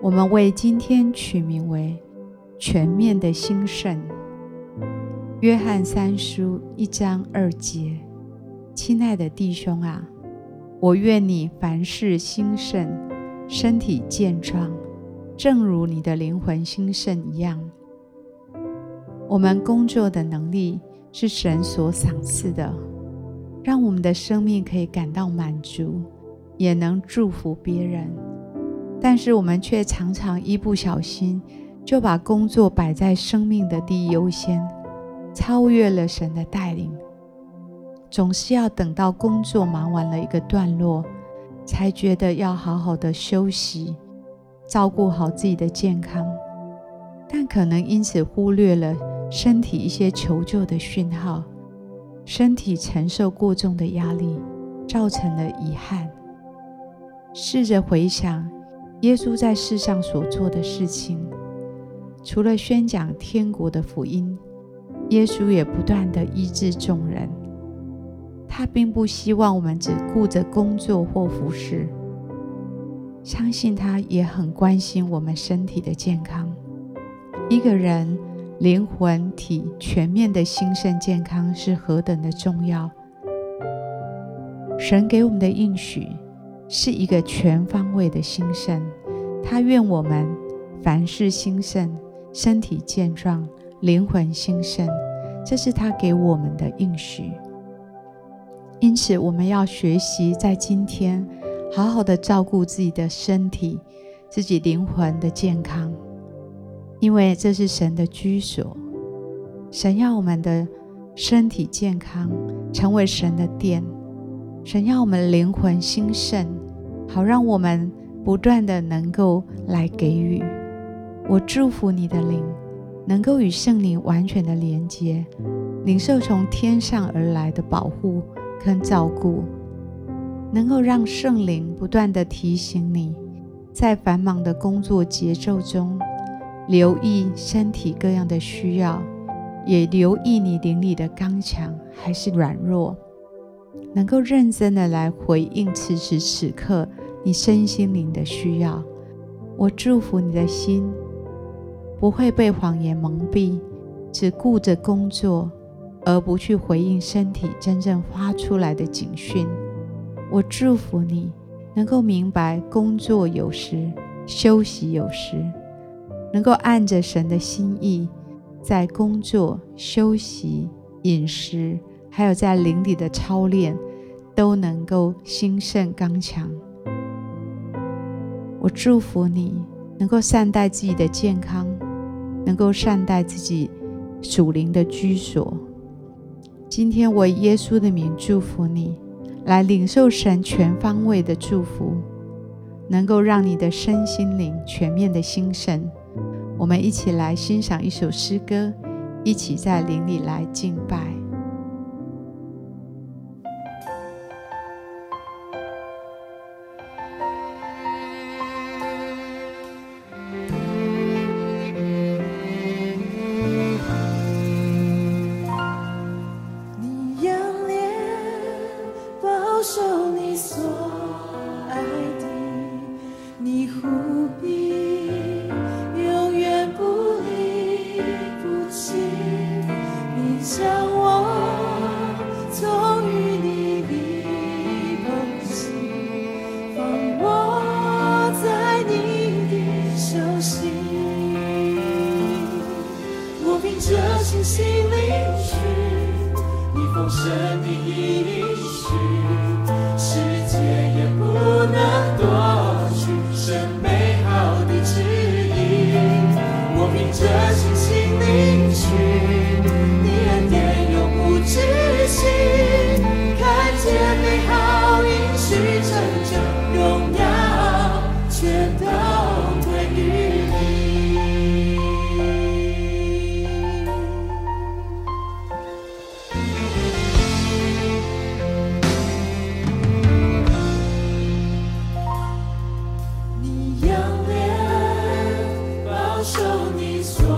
我们为今天取名为“全面的兴盛”。约翰三书一章二节，亲爱的弟兄啊，我愿你凡事兴盛，身体健壮，正如你的灵魂兴盛一样。我们工作的能力是神所赏赐的，让我们的生命可以感到满足，也能祝福别人。但是我们却常常一不小心就把工作摆在生命的第一优先，超越了神的带领。总是要等到工作忙完了一个段落，才觉得要好好的休息，照顾好自己的健康。但可能因此忽略了身体一些求救的讯号，身体承受过重的压力，造成了遗憾。试着回想。耶稣在世上所做的事情，除了宣讲天国的福音，耶稣也不断地医治众人。他并不希望我们只顾着工作或服侍，相信他也很关心我们身体的健康。一个人灵魂体全面的兴盛健康是何等的重要。神给我们的应许。是一个全方位的兴盛，他愿我们凡事兴盛，身体健壮，灵魂兴盛，这是他给我们的应许。因此，我们要学习在今天好好的照顾自己的身体，自己灵魂的健康，因为这是神的居所。神要我们的身体健康，成为神的殿。神要我们灵魂兴盛，好让我们不断的能够来给予。我祝福你的灵，能够与圣灵完全的连接，领受从天上而来的保护跟照顾，能够让圣灵不断的提醒你，在繁忙的工作节奏中，留意身体各样的需要，也留意你灵里的刚强还是软弱。能够认真的来回应此时此刻你身心灵的需要，我祝福你的心不会被谎言蒙蔽，只顾着工作而不去回应身体真正发出来的警讯。我祝福你能够明白工作有时，休息有时，能够按着神的心意，在工作、休息、饮食。还有在灵里的操练，都能够兴盛刚强。我祝福你能够善待自己的健康，能够善待自己属灵的居所。今天我以耶稣的名祝福你，来领受神全方位的祝福，能够让你的身心灵全面的兴盛。我们一起来欣赏一首诗歌，一起在灵里来敬拜。将我，终于你的本心，放我在你的手心。我凭着信心领取，你奉神的意。世界也不能夺取，神美好的旨意。我凭着信心领取。心看见美好，赢取成正荣耀，全都在于你。你仰脸，守你所。